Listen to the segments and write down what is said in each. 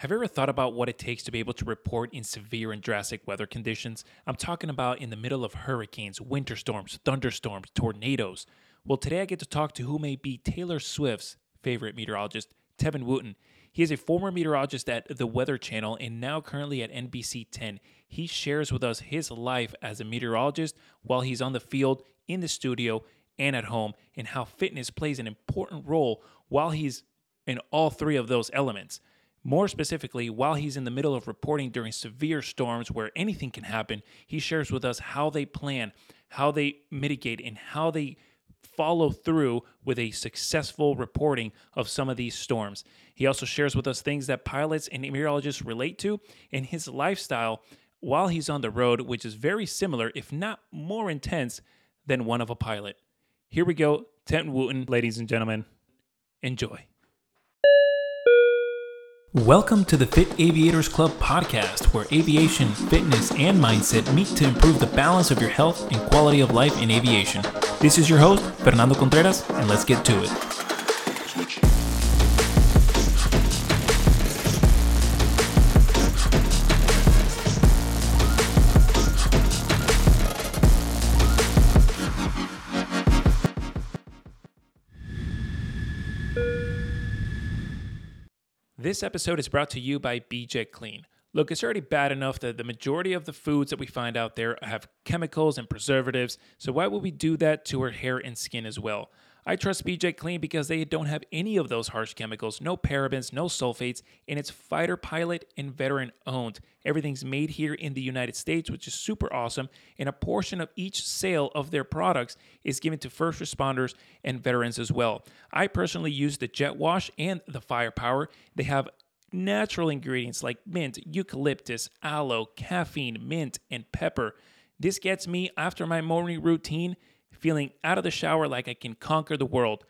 Have you ever thought about what it takes to be able to report in severe and drastic weather conditions? I'm talking about in the middle of hurricanes, winter storms, thunderstorms, tornadoes. Well, today I get to talk to who may be Taylor Swift's favorite meteorologist, Tevin Wooten. He is a former meteorologist at the Weather Channel and now currently at NBC 10. He shares with us his life as a meteorologist while he's on the field, in the studio, and at home, and how fitness plays an important role while he's in all three of those elements. More specifically, while he's in the middle of reporting during severe storms where anything can happen, he shares with us how they plan, how they mitigate, and how they follow through with a successful reporting of some of these storms. He also shares with us things that pilots and meteorologists relate to and his lifestyle while he's on the road, which is very similar, if not more intense, than one of a pilot. Here we go, Tevin Wooten, ladies and gentlemen. Enjoy. Welcome to the Fit Aviators Club podcast, where aviation, fitness, and mindset meet to improve the balance of your health and quality of life in aviation. This is your host, Fernando Contreras, and let's get to it. This episode is brought to you by BJ Clean. Look, it's already bad enough that the majority of the foods that we find out there have chemicals and preservatives, so why would we do that to our hair and skin as well? I trust BJ Clean because they don't have any of those harsh chemicals, no parabens, no sulfates, and it's fighter pilot and veteran owned. Everything's made here in the United States, which is super awesome, and a portion of each sale of their products is given to first responders and veterans as well. I personally use the Jet Wash and the Firepower. They have natural ingredients like mint, eucalyptus, aloe, caffeine, mint, and pepper. This gets me after my morning routine feeling out of the shower like I can conquer the world.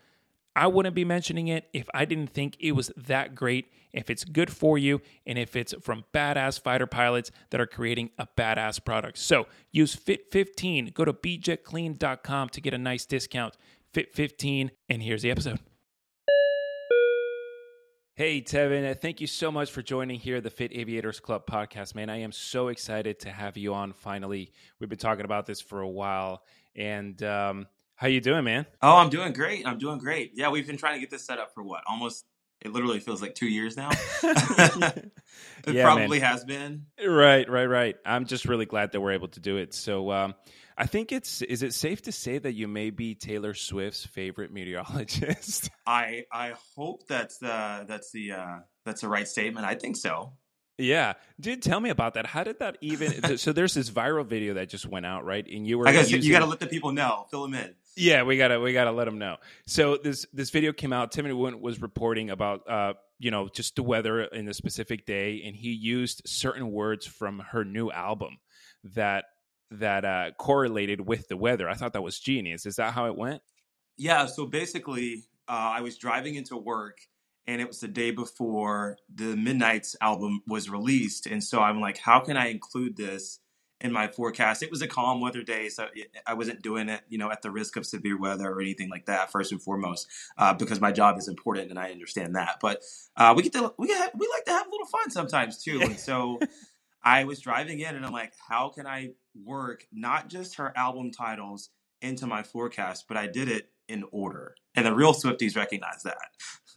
I wouldn't be mentioning it if I didn't think it was that great, if it's good for you, and if it's from badass fighter pilots that are creating a badass product. So use Fit15. Go to bjetclean.com to get a nice discount. Fit15, and here's the episode. Hey, Tevin, uh, thank you so much for joining here, the Fit Aviators Club podcast, man. I am so excited to have you on finally. We've been talking about this for a while. And um, how you doing, man? Oh, I'm doing great. I'm doing great. Yeah, we've been trying to get this set up for what? Almost it literally feels like two years now. it yeah, probably man. has been. Right, right, right. I'm just really glad that we're able to do it. So um, I think it's is it safe to say that you may be Taylor Swift's favorite meteorologist? I I hope that's the that's the uh, that's the right statement. I think so. Yeah, dude, tell me about that. How did that even? so there's this viral video that just went out, right? And you were. I guess using, you got to let the people know. Fill them in. Yeah, we gotta we gotta let them know. So this this video came out. Timothy Wooten was reporting about uh you know just the weather in a specific day, and he used certain words from her new album that that uh, correlated with the weather. I thought that was genius. Is that how it went? Yeah. So basically, uh, I was driving into work, and it was the day before the Midnights album was released, and so I'm like, how can I include this? in my forecast. It was a calm weather day, so I wasn't doing it, you know, at the risk of severe weather or anything like that. First and foremost, uh, because my job is important and I understand that. But uh, we get to we get, we like to have a little fun sometimes too. And so I was driving in and I'm like, how can I work not just her album titles into my forecast, but I did it in order. And the real Swifties recognize that.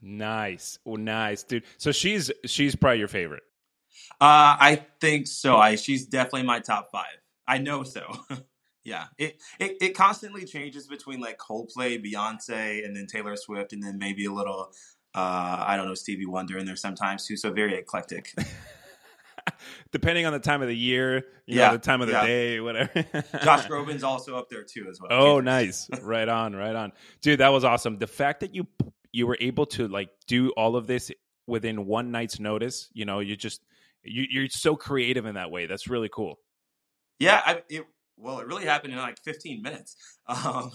Nice. Oh, nice, dude. So she's she's probably your favorite. Uh, I think so. I she's definitely my top five. I know so. yeah, it, it it constantly changes between like Coldplay, Beyonce, and then Taylor Swift, and then maybe a little uh, I don't know Stevie Wonder in there sometimes too. So very eclectic. depending on the time of the year, you yeah, know, the time of the yeah. day, whatever. Josh Groban's also up there too, as well. Oh, nice! right on, right on, dude. That was awesome. The fact that you you were able to like do all of this within one night's notice, you know, you just you, you're so creative in that way. That's really cool. Yeah, I, it well, it really happened in like 15 minutes. Um,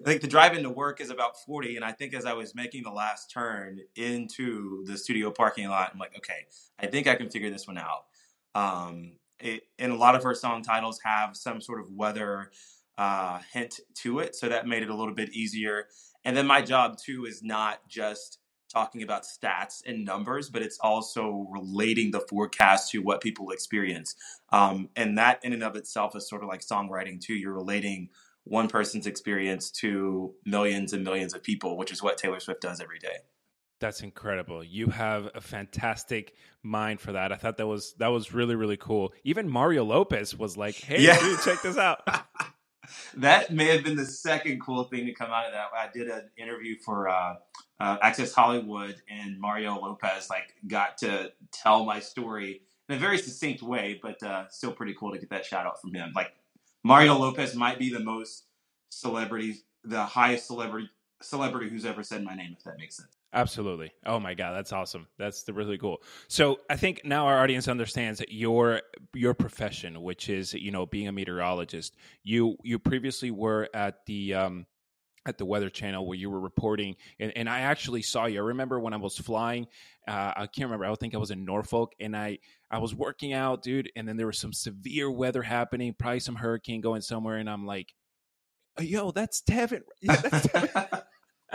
I think the drive into work is about 40. And I think as I was making the last turn into the studio parking lot, I'm like, okay, I think I can figure this one out. Um, it, and a lot of her song titles have some sort of weather uh, hint to it. So that made it a little bit easier. And then my job too is not just talking about stats and numbers, but it's also relating the forecast to what people experience. Um, and that in and of itself is sort of like songwriting too. You're relating one person's experience to millions and millions of people, which is what Taylor Swift does every day. That's incredible. You have a fantastic mind for that. I thought that was that was really really cool. Even Mario Lopez was like, "Hey, yeah. dude, check this out." that may have been the second cool thing to come out of that. I did an interview for uh, uh, Access Hollywood, and Mario Lopez like got to tell my story in a very succinct way, but uh, still pretty cool to get that shout out from him. Like Mario Lopez might be the most celebrity, the highest celebrity celebrity who's ever said my name, if that makes sense. Absolutely. Oh my God, that's awesome. That's really cool. So I think now our audience understands your your profession, which is you know being a meteorologist. You you previously were at the um, at the Weather Channel where you were reporting, and, and I actually saw you. I remember when I was flying. Uh, I can't remember. I think I was in Norfolk, and I I was working out, dude. And then there was some severe weather happening, probably some hurricane going somewhere, and I'm like, "Yo, that's Tevin." Yeah, that's Tevin.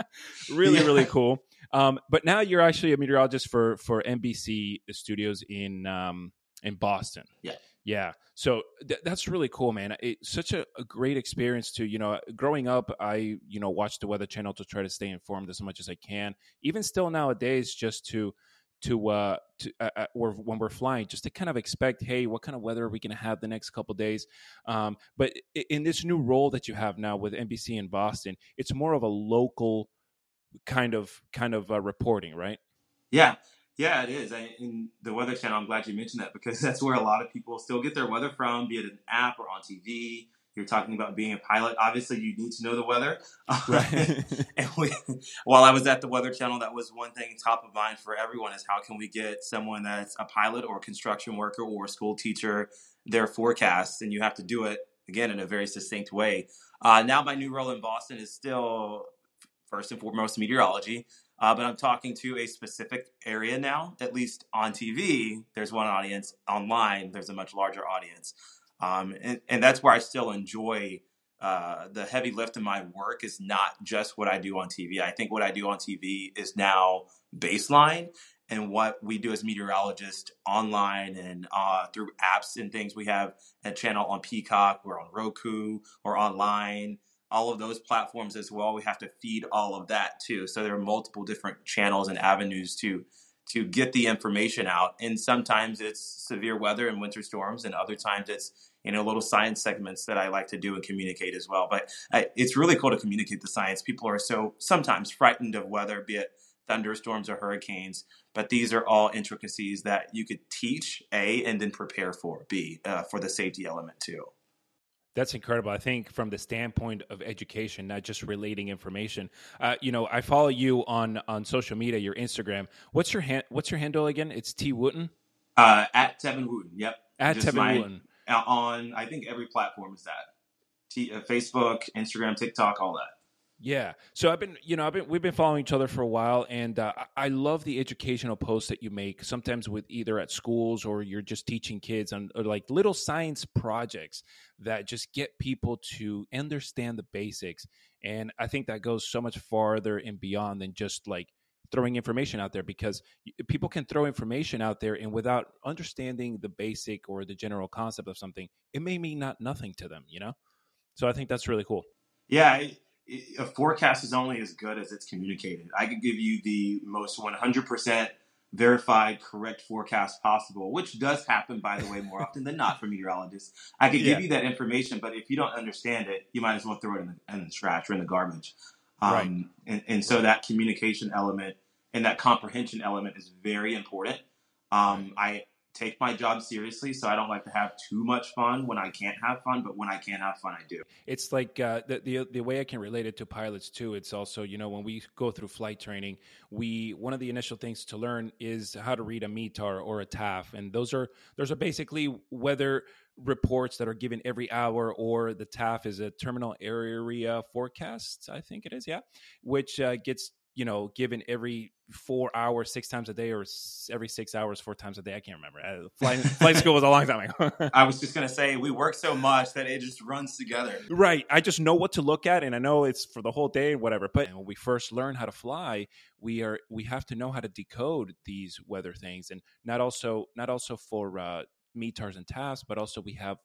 really, really cool. Um, but now you're actually a meteorologist for for NBC Studios in um, in Boston. Yeah. Yeah. So th- that's really cool, man. It's such a, a, great experience to, you know, growing up, I, you know, watch the Weather Channel to try to stay informed as much as I can. Even still nowadays, just to, to, uh, to, uh, uh or when we're flying, just to kind of expect, hey, what kind of weather are we going to have the next couple days? Um, but in this new role that you have now with NBC in Boston, it's more of a local kind of kind of uh, reporting, right? Yeah, yeah, it is. I, in the Weather Channel, I'm glad you mentioned that because that's where a lot of people still get their weather from, be it an app or on TV. You're talking about being a pilot. Obviously, you need to know the weather. Right. and we, while I was at the Weather Channel, that was one thing top of mind for everyone: is how can we get someone that's a pilot or a construction worker or a school teacher their forecasts, and you have to do it again in a very succinct way. Uh, now, my new role in Boston is still first and foremost meteorology. Uh, but I'm talking to a specific area now, at least on TV. There's one audience. Online, there's a much larger audience. Um, and, and, that's where I still enjoy uh, the heavy lift in my work is not just what I do on TV. I think what I do on TV is now baseline. And what we do as meteorologists online and uh, through apps and things, we have a channel on Peacock, we're on Roku, or online all of those platforms as well. We have to feed all of that too. So there are multiple different channels and avenues to to get the information out. And sometimes it's severe weather and winter storms, and other times it's you know little science segments that I like to do and communicate as well. But it's really cool to communicate the science. People are so sometimes frightened of weather, be it thunderstorms or hurricanes. But these are all intricacies that you could teach a and then prepare for b uh, for the safety element too. That's incredible. I think from the standpoint of education, not just relating information. Uh, you know, I follow you on on social media, your Instagram. What's your hand? What's your handle again? It's T Wooten. Uh, at Tevin Wooten. Yep. At just Tevin my, Wooten. On I think every platform is that. T, uh, Facebook, Instagram, TikTok, all that. Yeah. So I've been, you know, I've been, we've been following each other for a while, and uh, I love the educational posts that you make. Sometimes with either at schools or you're just teaching kids on like little science projects that just get people to understand the basics. And I think that goes so much farther and beyond than just like throwing information out there because people can throw information out there and without understanding the basic or the general concept of something, it may mean not nothing to them, you know. So I think that's really cool. Yeah. I- a forecast is only as good as it's communicated. I could give you the most 100% verified, correct forecast possible, which does happen, by the way, more often than not for meteorologists. I could yeah. give you that information, but if you don't understand it, you might as well throw it in the, in the trash or in the garbage. Um, right. and, and, so that communication element and that comprehension element is very important. Um, I take my job seriously, so I don't like to have too much fun when I can't have fun. But when I can have fun, I do. It's like uh, the, the the way I can relate it to pilots too. It's also you know when we go through flight training, we one of the initial things to learn is how to read a METAR or a TAF, and those are those are basically weather reports that are given every hour, or the TAF is a terminal area forecast. I think it is, yeah, which uh, gets you know, given every four hours, six times a day, or every six hours, four times a day. I can't remember. Flight, flight school was a long time ago. I was just gonna say we work so much that it just runs together. Right. I just know what to look at, and I know it's for the whole day, whatever. But when we first learn how to fly, we are we have to know how to decode these weather things, and not also not also for uh, METARs and TAFs, but also we have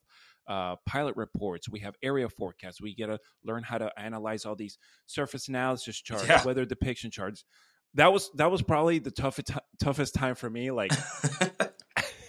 uh, pilot reports. We have area forecasts. We get to learn how to analyze all these surface analysis charts, yeah. weather depiction charts. That was that was probably the toughest toughest time for me. Like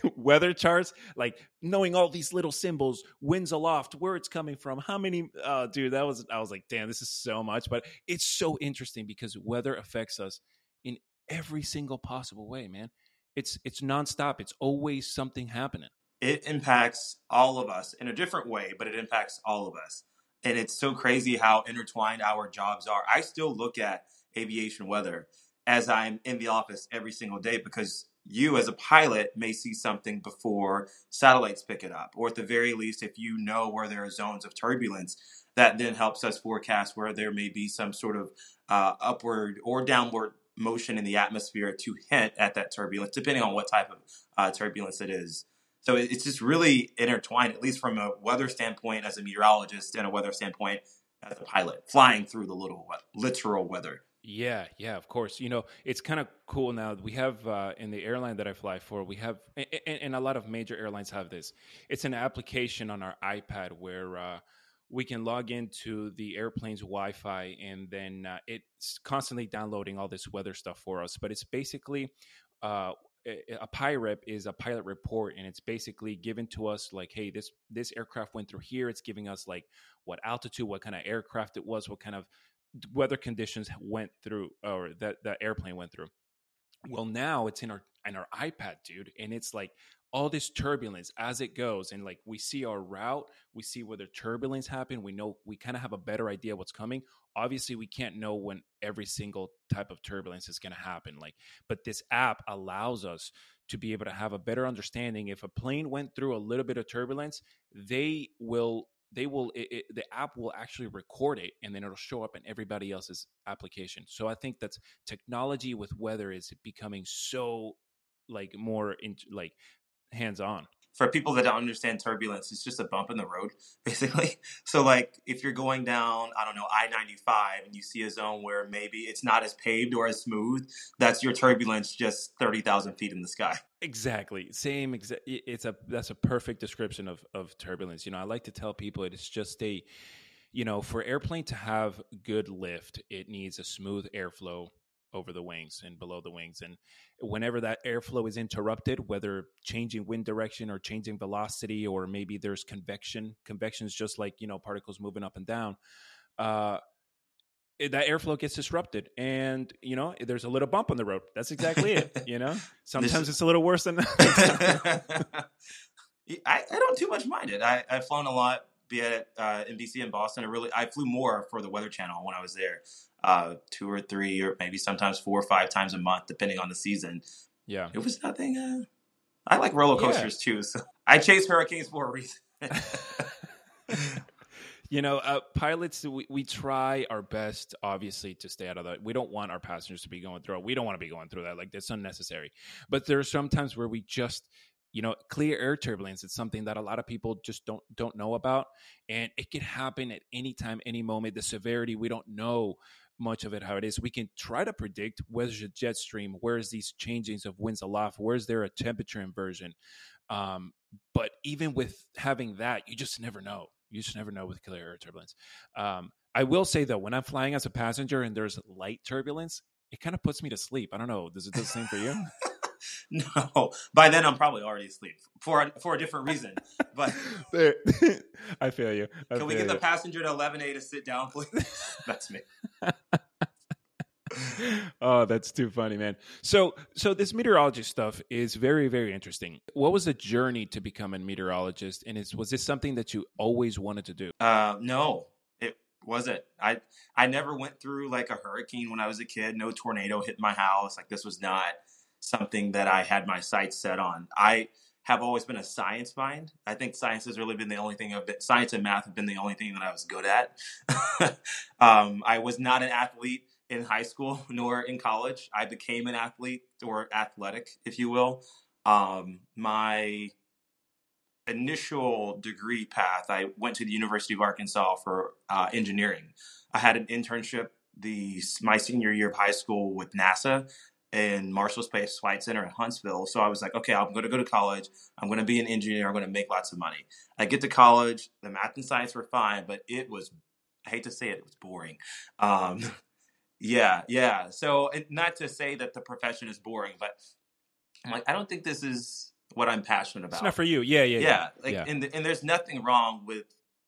weather charts, like knowing all these little symbols, winds aloft, where it's coming from, how many. Uh, dude, that was I was like, damn, this is so much. But it's so interesting because weather affects us in every single possible way, man. It's it's nonstop. It's always something happening it impacts all of us in a different way, but it impacts all of us. And it's so crazy how intertwined our jobs are. I still look at aviation weather as I'm in the office every single day because you, as a pilot, may see something before satellites pick it up. Or at the very least, if you know where there are zones of turbulence, that then helps us forecast where there may be some sort of uh, upward or downward motion in the atmosphere to hint at that turbulence, depending on what type of uh, turbulence it is. So it's just really intertwined, at least from a weather standpoint as a meteorologist and a weather standpoint as a pilot, flying through the little literal weather. Yeah, yeah, of course. You know, it's kind of cool now. We have uh, in the airline that I fly for, we have, and, and, a lot of major airlines have this. It's an application on our iPad where uh, we can log into the airplane's Wi-Fi, and then uh, it's constantly downloading all this weather stuff for us. But it's basically uh, a PIREP is a pilot report and it's basically given to us like hey this this aircraft went through here. It's giving us like what altitude what kind of aircraft it was what kind of weather conditions went through or that that airplane went through. Well now it's in our in our ipad dude and it's like all this turbulence as it goes and like we see our route we see where the turbulence happened we know we kind of have a better idea what's coming. Obviously we can't know when every single type of turbulence is going to happen like but this app allows us to be able to have a better understanding. If a plane went through a little bit of turbulence they will they will it, it, the app will actually record it and then it'll show up in everybody else's application. So i think that's technology with weather is becoming so like more in like hands on. For people that don't understand turbulence, it's just a bump in the road, basically. So, like, if you're going down, I don't know, I 95 and you see a zone where maybe it's not as paved or as smooth, that's your turbulence just 30,000 feet in the sky. Exactly. Same. Exa- it's a, that's a perfect description of, of turbulence. You know, I like to tell people it's just a, you know, for airplane to have good lift, it needs a smooth airflow over the wings and below the wings. And whenever that airflow is interrupted, whether changing wind direction or changing velocity, or maybe there's convection, convection is just like, you know, particles moving up and down. Uh, that airflow gets disrupted and you know there's a little bump on the road that's exactly it you know sometimes it's a little worse than that I, I, don't too much mind it I, i've flown a lot be at uh, in DC and Boston. I really I flew more for the Weather Channel when I was there, uh, two or three or maybe sometimes four or five times a month, depending on the season. Yeah, it was nothing. Uh, I like roller coasters yeah. too, so I chase hurricanes for a reason. you know, uh, pilots, we, we try our best, obviously, to stay out of that. We don't want our passengers to be going through it. We don't want to be going through that. Like, that's unnecessary. But there are some times where we just you know clear air turbulence it's something that a lot of people just don't don't know about and it can happen at any time any moment the severity we don't know much of it how it is. We can try to predict where's the jet stream where's these changings of winds aloft where's there a temperature inversion um, but even with having that you just never know. You just never know with clear air turbulence. Um, i will say though when i'm flying as a passenger and there's light turbulence it kind of puts me to sleep. I don't know does it do the same for you no, by then I'm probably already asleep for a, for a different reason. But I feel you. I can feel we get you. the passenger to 11A to sit down, please? That's me. oh, that's too funny, man. So, so this meteorology stuff is very, very interesting. What was the journey to become a meteorologist, and is was this something that you always wanted to do? Uh, no, it wasn't. I I never went through like a hurricane when I was a kid. No tornado hit my house. Like this was not something that I had my sights set on. I have always been a science mind. I think science has really been the only thing been, science and math have been the only thing that I was good at. um, I was not an athlete in high school nor in college. I became an athlete or athletic, if you will. Um, my initial degree path, I went to the University of Arkansas for uh, engineering. I had an internship the my senior year of high school with NASA in Marshall Space Flight Center in Huntsville. So I was like, okay, I'm going to go to college. I'm going to be an engineer. I'm going to make lots of money. I get to college. The math and science were fine, but it was, I hate to say it, it was boring. Um, yeah, yeah. So not to say that the profession is boring, but I'm like, I don't think this is what I'm passionate about. It's not for you. Yeah, yeah, yeah. yeah. Like, yeah. And, and there's nothing wrong with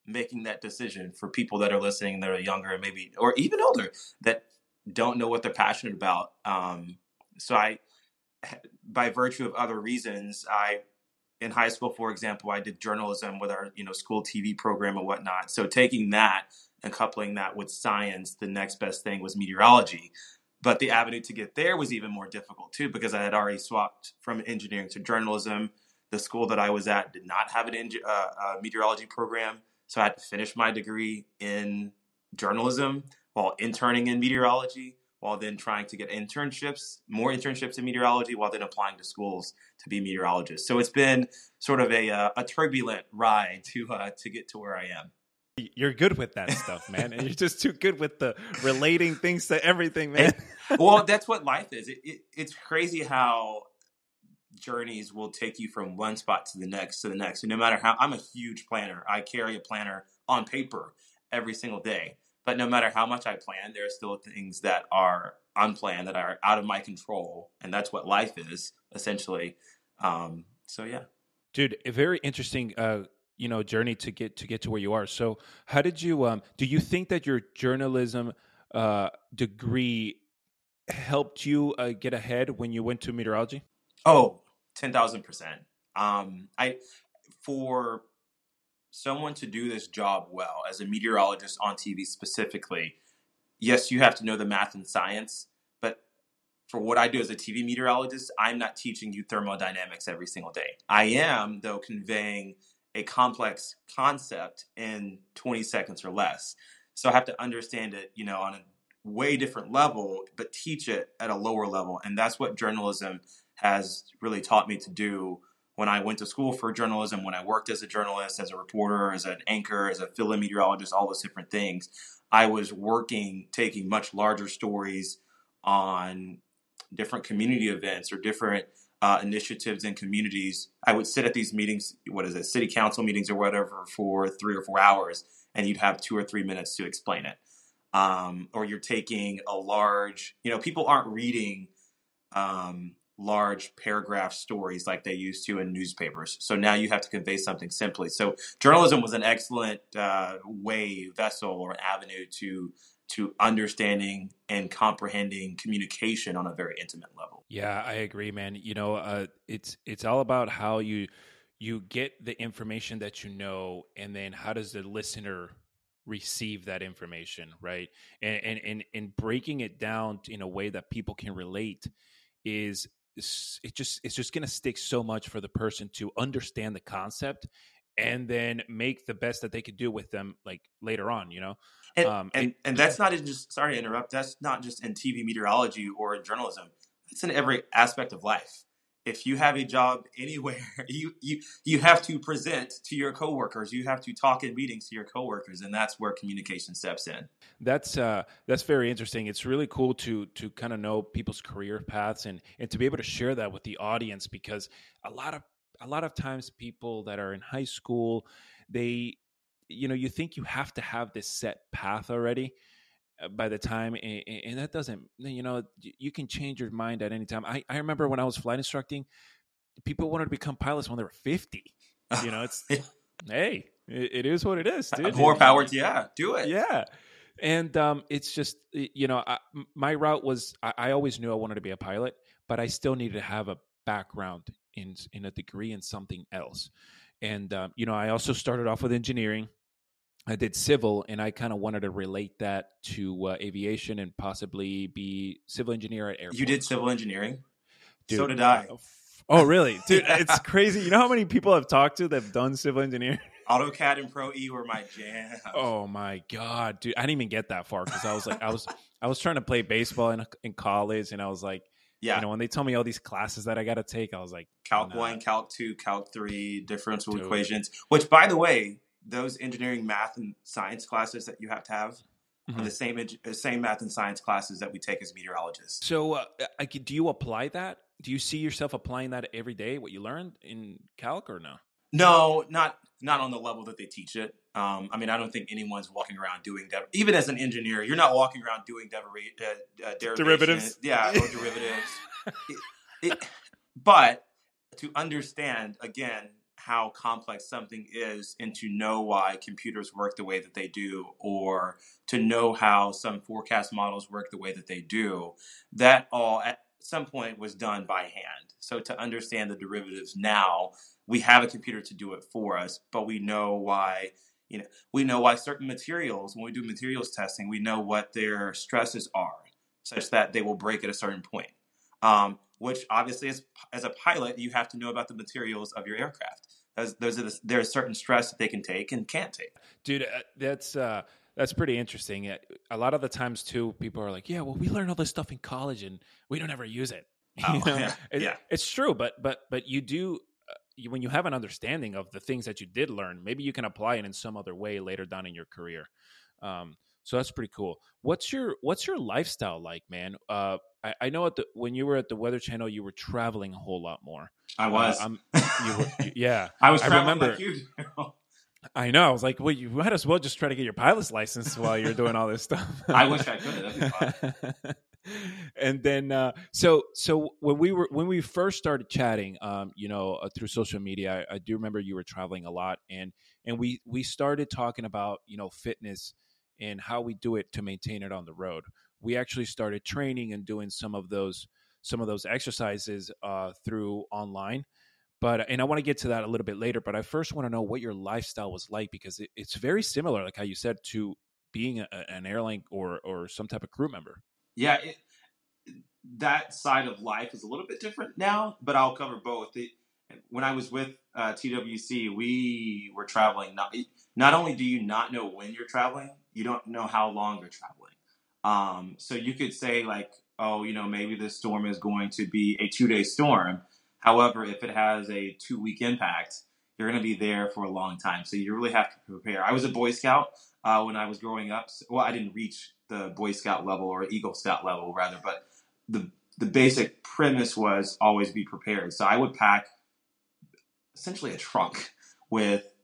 making that decision for people that are listening that are younger and maybe or even older that don't know what they're passionate about. Um, so I, by virtue of other reasons, I in high school, for example, I did journalism with our you know school TV program and whatnot. So taking that and coupling that with science, the next best thing was meteorology. But the avenue to get there was even more difficult too because I had already swapped from engineering to journalism. The school that I was at did not have an uh, uh, meteorology program, so I had to finish my degree in journalism while interning in meteorology while then trying to get internships, more internships in meteorology, while then applying to schools to be meteorologists. So it's been sort of a, uh, a turbulent ride to uh, to get to where I am. You're good with that stuff, man, and you're just too good with the relating things to everything, man. And, well, that's what life is. It, it, it's crazy how journeys will take you from one spot to the next to the next. And no matter how, I'm a huge planner. I carry a planner on paper every single day. But no matter how much I plan, there are still things that are unplanned that are out of my control, and that's what life is essentially. Um, so yeah, dude, a very interesting, uh, you know, journey to get to get to where you are. So, how did you? Um, do you think that your journalism uh, degree helped you uh, get ahead when you went to meteorology? Oh, 10,000%. Um, I, for someone to do this job well as a meteorologist on TV specifically, yes, you have to know the math and science, but for what I do as a TV meteorologist, I'm not teaching you thermodynamics every single day. I am, though, conveying a complex concept in 20 seconds or less. So I have to understand it, you know, on a way different level, but teach it at a lower level. And that's what journalism has really taught me to do when I went to school for journalism, when I worked as a journalist, as a reporter, as an anchor, as a field meteorologist, all those different things, I was working, taking much larger stories on different community events or different uh, initiatives in communities. I would sit at these meetings, what is it, city council meetings or whatever, for three or four hours, and you'd have two or three minutes to explain it. Um, or you're taking a large, you know, people aren't reading um, large paragraph stories like they used to in newspapers. So now you have to convey something simply. So journalism was an excellent uh, way, vessel, or avenue to to understanding and comprehending communication on a very intimate level. Yeah, I agree, man. You know, uh, it's it's all about how you you get the information that you know, and then how does the listener receive that information, right? And and and, and breaking it down in a way that people can relate is it just it's just going to stick so much for the person to understand the concept and then make the best that they could do with them like later on you know? And um, and, it, and that's not just sorry to interrupt that's not just in tv meteorology or in journalism. It's in every aspect of life if you have a job anywhere, you you you have to present to your coworkers. You have to talk in meetings to your coworkers, and that's where communication steps in. That's uh, that's very interesting. It's really cool to to kind of know people's career paths and and to be able to share that with the audience because a lot of a lot of times people that are in high school, they you know you think you have to have this set path already by the time and, and, that doesn't you know you can change your mind at any time. I, I remember when i was flight instructing people wanted to become pilots when they were 50 you know it's hey it, it is what it is dude. more power to yeah do it. yeah. And um, it's just you know I, my route was I, I always knew i wanted to be a pilot but i still needed to have a background in in a degree in something else. And um, you know i also started off with engineering I did civil, and I kind of wanted to relate that to uh, aviation and possibly be civil engineer at airports. You did civil engineering, Dude, so did I. Uh, oh, really, dude? it's crazy. You know how many people I've talked to that've done civil engineering? AutoCAD and Pro E were my jam. Oh my god, dude! I didn't even get that far because I was like, I was, I was trying to play baseball in in college, and I was like, Yeah. you know, when they told me all these classes that I got to take, I was like, Calc nah. 1, Calc 2, Calc 3, differential Dude. equations, which, by the way, those engineering, math, and science classes that you have to have are Mhm. the same, uh, same math and science classes that we take as meteorologists. So, uh, I, could- do you apply that? Do you see yourself applying that every day? What you learned in calc or no? No, not not on the level that they teach it. Um, I mean, I don't think anyone's walking around doing dev- even as an engineer, you're not walking around doing deriva- uh, uh, Derivatives. yeah, or derivatives. It- it- but to understand again how complex something is, and to know why computers work the way that they do, or to know how some forecast models work the way that they do, that all at some point was done by hand. So to understand the derivatives now we have a computer to do it for us, but we know why, you know, we know why certain materials, when we do materials testing, we know what their stresses are, such that they will break at a certain point. Um, which obviously, as, as a pilot, you have to know about the materials of your aircraft. Those, those are the, there's certain stress that they can take and can't take. dude uh, that's uh that's pretty interesting Uh, a lot of the times too people are like yeah well we learn all this stuff in college and we don't ever use it Oh, You know? yeah, It- yeah. it's true but but but you do uh, you, when you have an understanding of the things that you did learn maybe you can apply it in some other way later down in your career um so that's pretty cool what's your what's your lifestyle like man uh I, I know at the when you were at the weather channel you were traveling a whole lot more I Uh, was. I'm- you were, yeah I was I remember- like you. I know. I was like, well, you might as well just try to get your pilot's license while you're doing all this stuff. I wish I could. That'd be and then, uh, so so when we were when we first started chatting, um, you know, uh, through social media, I, I do remember you were traveling a lot, and and we we started talking about you know fitness and how we do it to maintain it on the road. We actually started training and doing some of those some of those exercises uh, through online but and i want to get to that a little bit later but i first want to know what your lifestyle was like because it, it's very similar like how you said to being a, an airline or or some type of crew member yeah, it, that side of life is a little bit different now, but I'll cover both. It, when I was with uh, TWC, we were traveling. Not, not only do you not know when you're traveling, you don't know how long you're traveling. Um, so you could say like, oh, you know, maybe this storm is going to be a two day storm. However, if it has a two week impact, you're going to be there for a long time. So you really have to prepare. I was a Boy Scout uh, when I was growing up. Well, I didn't reach the Boy Scout level or Eagle Scout level, rather, but the the basic premise was always be prepared. So I would pack essentially a trunk with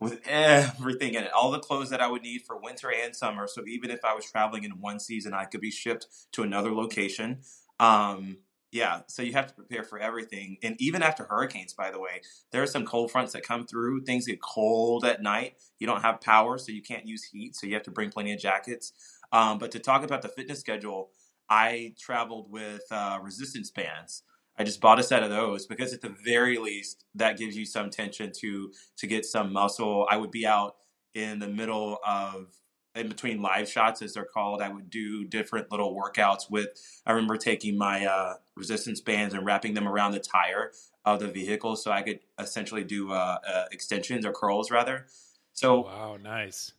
with everything in it, all the clothes that I would need for winter and summer. So even if I was traveling in one season, I could be shipped to another location. Um, yeah, so you have to prepare for everything. And even after hurricanes, by the way, there are some cold fronts that come through. Things get cold at night. You don't have power, so you can't use heat. So you have to bring plenty of jackets. Um, but to talk about the fitness schedule, I traveled with uh, resistance bands. I just bought a set of those because at the very least that gives you some tension to to get some muscle. I would be out in the middle of in between live shots as they're called. I would do different little workouts with. I remember taking my uh, resistance bands and wrapping them around the tire of the vehicle so I could essentially do uh, uh, extensions or curls rather. So wow nice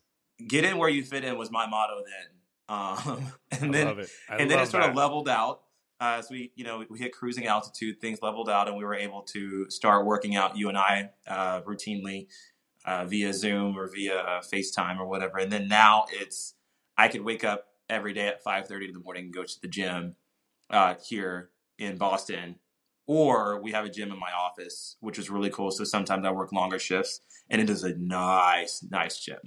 get in where you fit in was my motto then. Um, and I then love it I and then it sort that. of leveled out uh, as we you know we hit cruising altitude things leveled out and we were able to start working out you and i uh, routinely uh, via zoom or via uh, facetime or whatever. And then now it's i could wake up every day at 5.30 in the morning and go to the gym uh, here in boston. Or we have a gym in my office which is really cool. So sometimes i work longer shifts and it is a nice nice gym.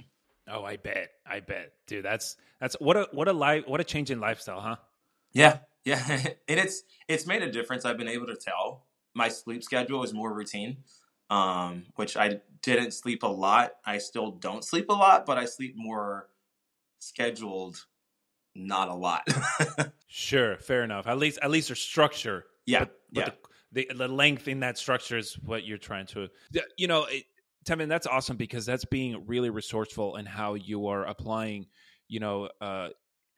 Oh i bet. I bet. Dude that's that's what a what a life what a change in lifestyle huh? Yeah, yeah, and it's it's made a difference. I've been able to tell my sleep schedule is more routine, um, which I didn't sleep a lot. I still don't sleep a lot, but I sleep more scheduled, not a lot. sure fair enough at least at least there's structure yeah, but, but yeah, the, the the length in that structure is what you're trying to you know it, Tevin, that's awesome because that's being really resourceful in how you are applying you know uh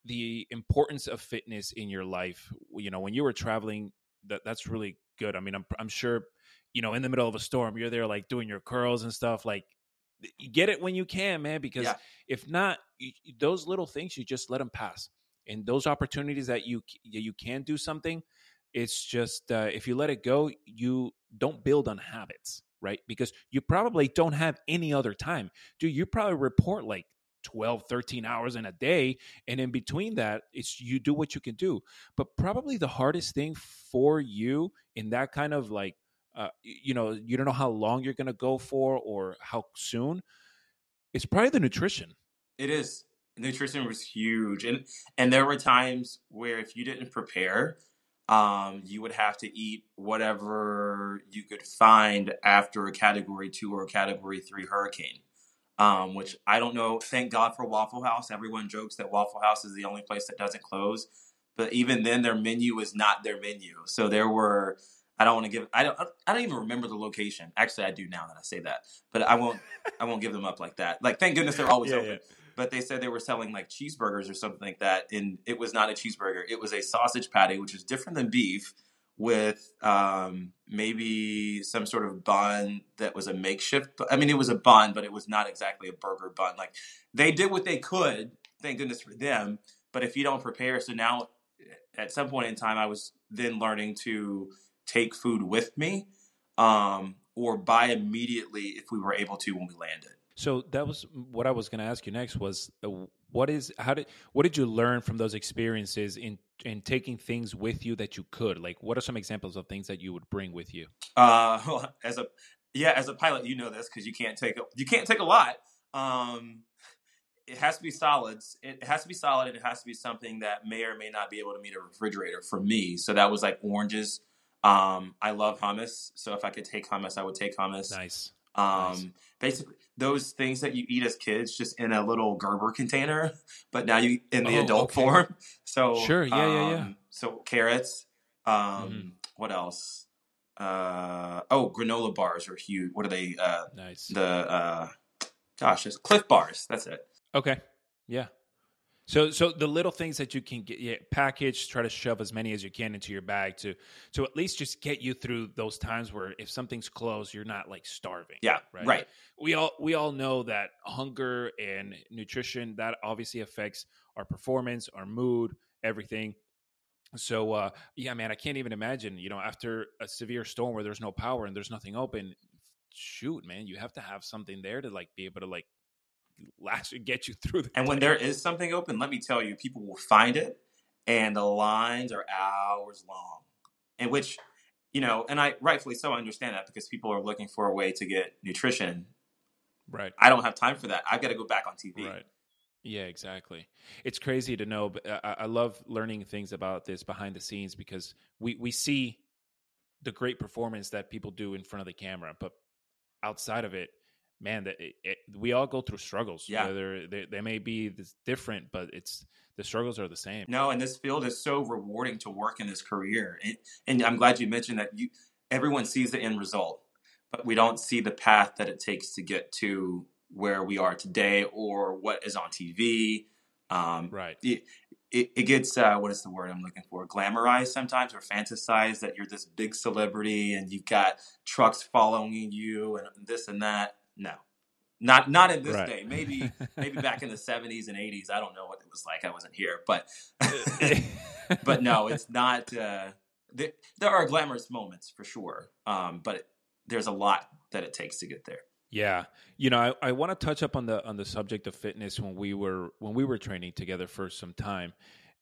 the importance of fitness in your life you know when you were traveling that that's really good. I mean i'm i'm sure you know in the middle of a storm you're there like doing your curls and stuff like get it when you can man because Yeah. if not you, those little things you just let them pass. And those opportunities that you you can do something it's just uh, if you let it go you don't build on habits right? Because you probably don't have any other time. Do you probably report like 12 13 hours in a day and in between that it's you do what you can do. But probably the hardest thing for you in that kind of like uh, you know you don't know how long you're going to go for or how soon it's probably the nutrition. It is. Nutrition was huge and and there were times where if you didn't prepare um, you would have to eat whatever you could find after a category two or a category three hurricane um, which I don't know. Thank God for Waffle House. Everyone jokes that Waffle House is the only place that doesn't close, but even then, their menu is not their menu. So there were. I don't want to give. I don't. I don't even remember the location. Actually, I do now that I say that, but I won't. I won't give them up like that. Like, thank goodness they're always yeah, open. Yeah. But they said they were selling like cheeseburgers or something like that, and it was not a cheeseburger. It was a sausage patty, which is different than beef with um, maybe some sort of bun that was a makeshift. I mean, it was a bun, but it was not exactly a burger bun. Like they did what they could. Thank goodness for them. But if you don't prepare, so now at some point in time, I was then learning to take food with me um, or buy immediately if we were able to when we landed. So that was what I was going to ask you next was uh, what is how did what did you learn from those experiences in in taking things with you that you could? Like what are some examples of things that you would bring with you? Uh well, as a yeah as a pilot you know this because you can't take a, you can't take a lot. Um it has to be solids. It has to be solid and it has to be something that may or may not be able to meet a refrigerator for me. So that was like oranges. Um i love hummus. So if i could take hummus i would take hummus. Nice. Um, nice. basically those things that you eat as kids just in a little Gerber container, but now you in the oh, adult okay. form. So sure, yeah, um, yeah, yeah. Um, so carrots. Um, mm-hmm. what else? Uh, oh, granola bars are huge. What are they? Uh, nice. The uh, gosh, it's Clif bars. That's it. Okay. Yeah. So, so the little things that you can get yeah, package, try to shove as many as you can into your bag to, to at least just get you through those times where if something's closed, you're not like starving. Yeah, right. Right. We all we all know that hunger and nutrition that obviously affects our performance, our mood, everything. So, uh, yeah, man, I can't even imagine. You know, after a severe storm where there's no power and there's nothing open, shoot, man, you have to have something there to like be able to like last get you through. The and day. when there is something open, let me tell you, people will find it, and the lines are hours long. In which, you know, and I rightfully so I understand that because people are looking for a way to get nutrition. Right. I don't have time for that. I've got to go back on TV. Right. Yeah, exactly. It's crazy to know, but uh, I, I love learning things about this behind the scenes because we we see the great performance that people do in front of the camera, but outside of it, man, that it, it, we all go through struggles. Yeah, whether they, they may be different, but it's the struggles are the same. No, and this field is so rewarding to work in this career, and, and I'm glad you mentioned that. You everyone sees the end result, but we don't see the path that it takes to get to where we are today or what is on TV. Um, right. It, it, it gets uh, what is the word I'm looking for? Glamorized sometimes or fantasized that you're this big celebrity and you've got trucks following you and this and that no, not not in this right. day. Maybe maybe back in the seventies and eighties. I don't know what it was like. I wasn't here, but but no, it's not. Uh, there, there, are glamorous moments for sure, um, but it, there's a lot that it takes to get there. Yeah, you know, I, I want to touch up on the on the subject of fitness when we were when we were training together for some time,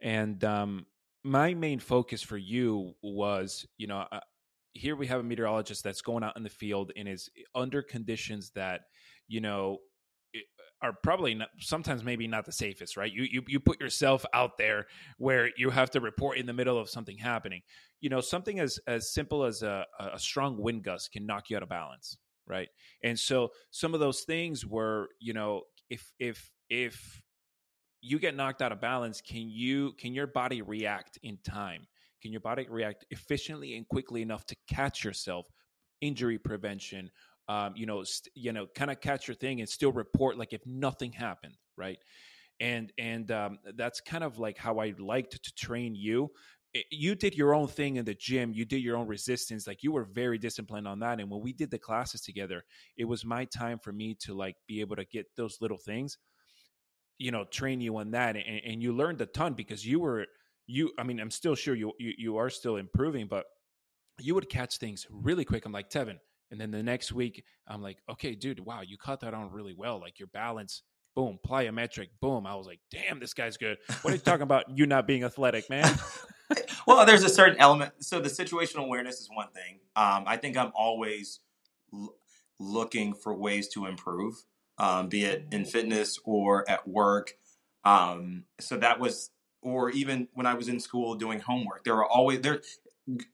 and um, my main focus for you was, you know, here we have a meteorologist that's going out in the field and is under conditions that you know are probably not, sometimes maybe not the safest right? You, you you put yourself out there where you have to report in the middle of something happening. You know something as as simple as a, a strong wind gust can knock you out of balance right? And so some of those things were you know if if if you get knocked out of balance can you can your body react in time can your body react efficiently and quickly enough to catch yourself? Injury prevention, um, you know, st- you know, kind of catch your thing and still report like if nothing happened, right? And and um, that's kind of like how I liked to train you. You did your own thing in the gym. You did your own resistance. Like you were very disciplined on that. And when we did the classes together, it was my time for me to like be able to get those little things you know train you on that and, and you learned a ton because you were you i mean i'm still sure you, you you are still improving but you would catch things really quick. I'm like tevin and then the next week i'm like okay dude wow you caught that on really well like your balance boom plyometric boom. I was like damn this guy's good. What are you talking about you not being athletic man? Well there's a certain element so the situational awareness is one thing. Um, i think i'm always l- looking for ways to improve um, be it in fitness or at work. Um, so that was or even when I was in school doing homework, there are always there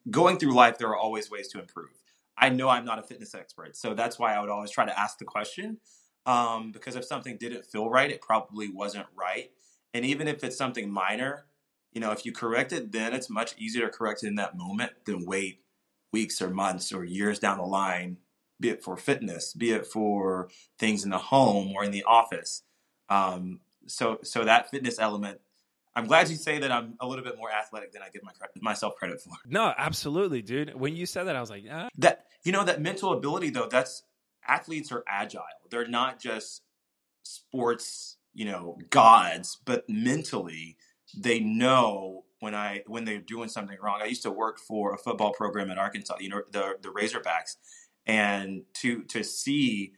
going through life. There are always ways to improve. I know I'm not a fitness expert, so that's why I would always try to ask the question. Um, because if something didn't feel right, it probably wasn't right. And even if it's something minor, you know, if you correct it, then it's much easier to correct it in that moment than wait weeks or months or years down the line, be it for fitness, be it for things in the home or in the office. Um, so, so that fitness element I'm glad you say that I'm a little bit more athletic than I give my, myself credit for. No, absolutely, dude. When you said that, I was like, ah. that you know that mental ability though. That's athletes are agile. They're not just sports, you know, gods, but mentally they know when I when they're doing something wrong. I used to work for a football program at Arkansas, you know, the the Razorbacks, and to to see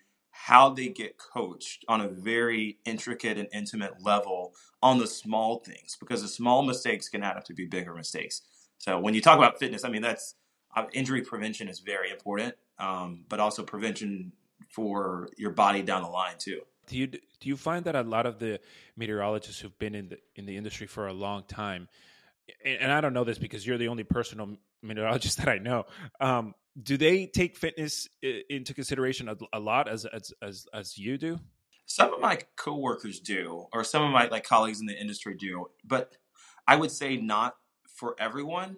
how they get coached on a very intricate and intimate level on the small things because the small mistakes can add up to be bigger mistakes. So when you talk about fitness, I mean that's uh, injury prevention is very important, um, but also prevention for your body down the line too. Do you do you find that a lot of the meteorologists who've been in the in the industry for a long time, and, I don't know this because you're the only personal mineralogist that I know, um, do they take fitness into consideration a, a lot as, as as as you do? Some of my coworkers do, or some of my like colleagues in the industry do, but I would say not for everyone.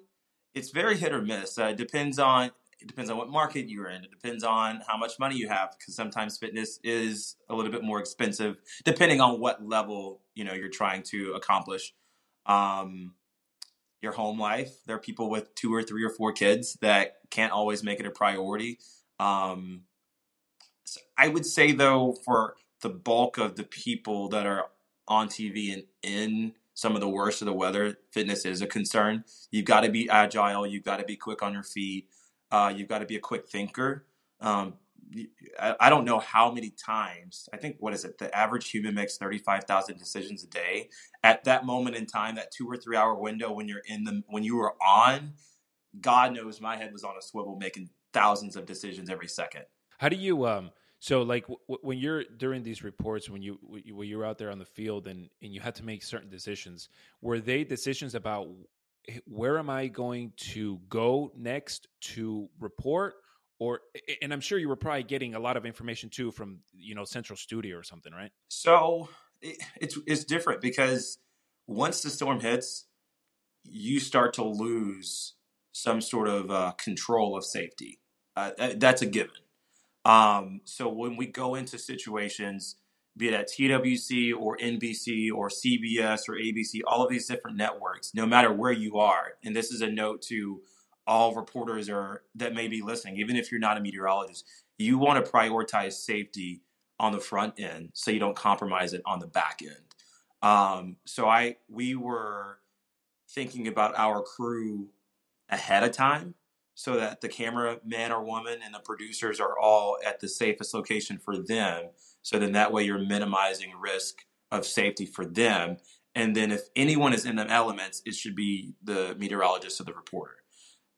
It's very hit or miss. Uh, it depends on it depends on what market you're in. It depends on how much money you have, because sometimes fitness is a little bit more expensive, depending on what level you know you're trying to accomplish. Um, your home life. There are people with two or three or four kids that can't always make it a priority. Um, so I would say, though, for the bulk of the people that are on TV and in some of the worst of the weather, fitness is a concern. You've got to be agile. You've got to be quick on your feet. Uh, you've got to be a quick thinker. Um, I don't know how many times. I think what is it? The average human makes thirty-five thousand decisions a day. At that moment in time, that two or three hour window when you're in the when you were on, God knows my head was on a swivel making thousands of decisions every second. How do you um? So like w- when you're during these reports, when you when you're out there on the field and and you had to make certain decisions, were they decisions about where am I going to go next to report? Or and i'm sure you were probably getting a lot of information too from you know central studio or something right? So it, it's it's different because once the storm hits you start to lose some sort of uh, control of safety. Uh, that's a given. Um, so when we go into situations be it at twc or nbc or cbs or abc all of these different networks no matter where you are and this is a note to all reporters are that may be listening, even if you're not a meteorologist, you want to prioritize safety on the front end so you don't compromise it on the back end. Um, so I we were thinking about our crew ahead of time so that the cameraman or woman and the producers are all at the safest location for them. So then that way you're minimizing risk of safety for them. And then if anyone is in the elements, it should be the meteorologist or the reporter.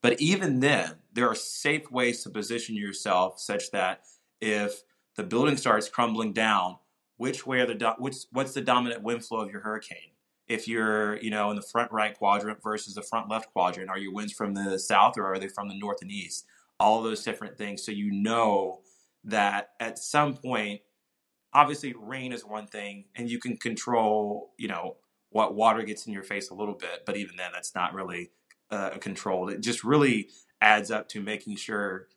But even then, there are safe ways to position yourself such that if the building starts crumbling down, which way are the do- which, what's the dominant wind flow of your hurricane? If you're, you know, in the front right quadrant versus the front left quadrant, are your winds from the south or are they from the north and east? All those different things, so you know that at some point, obviously, rain is one thing, and you can control, you know, what water gets in your face a little bit, but even then, that's not really uh, controlled. It just really adds up to making sure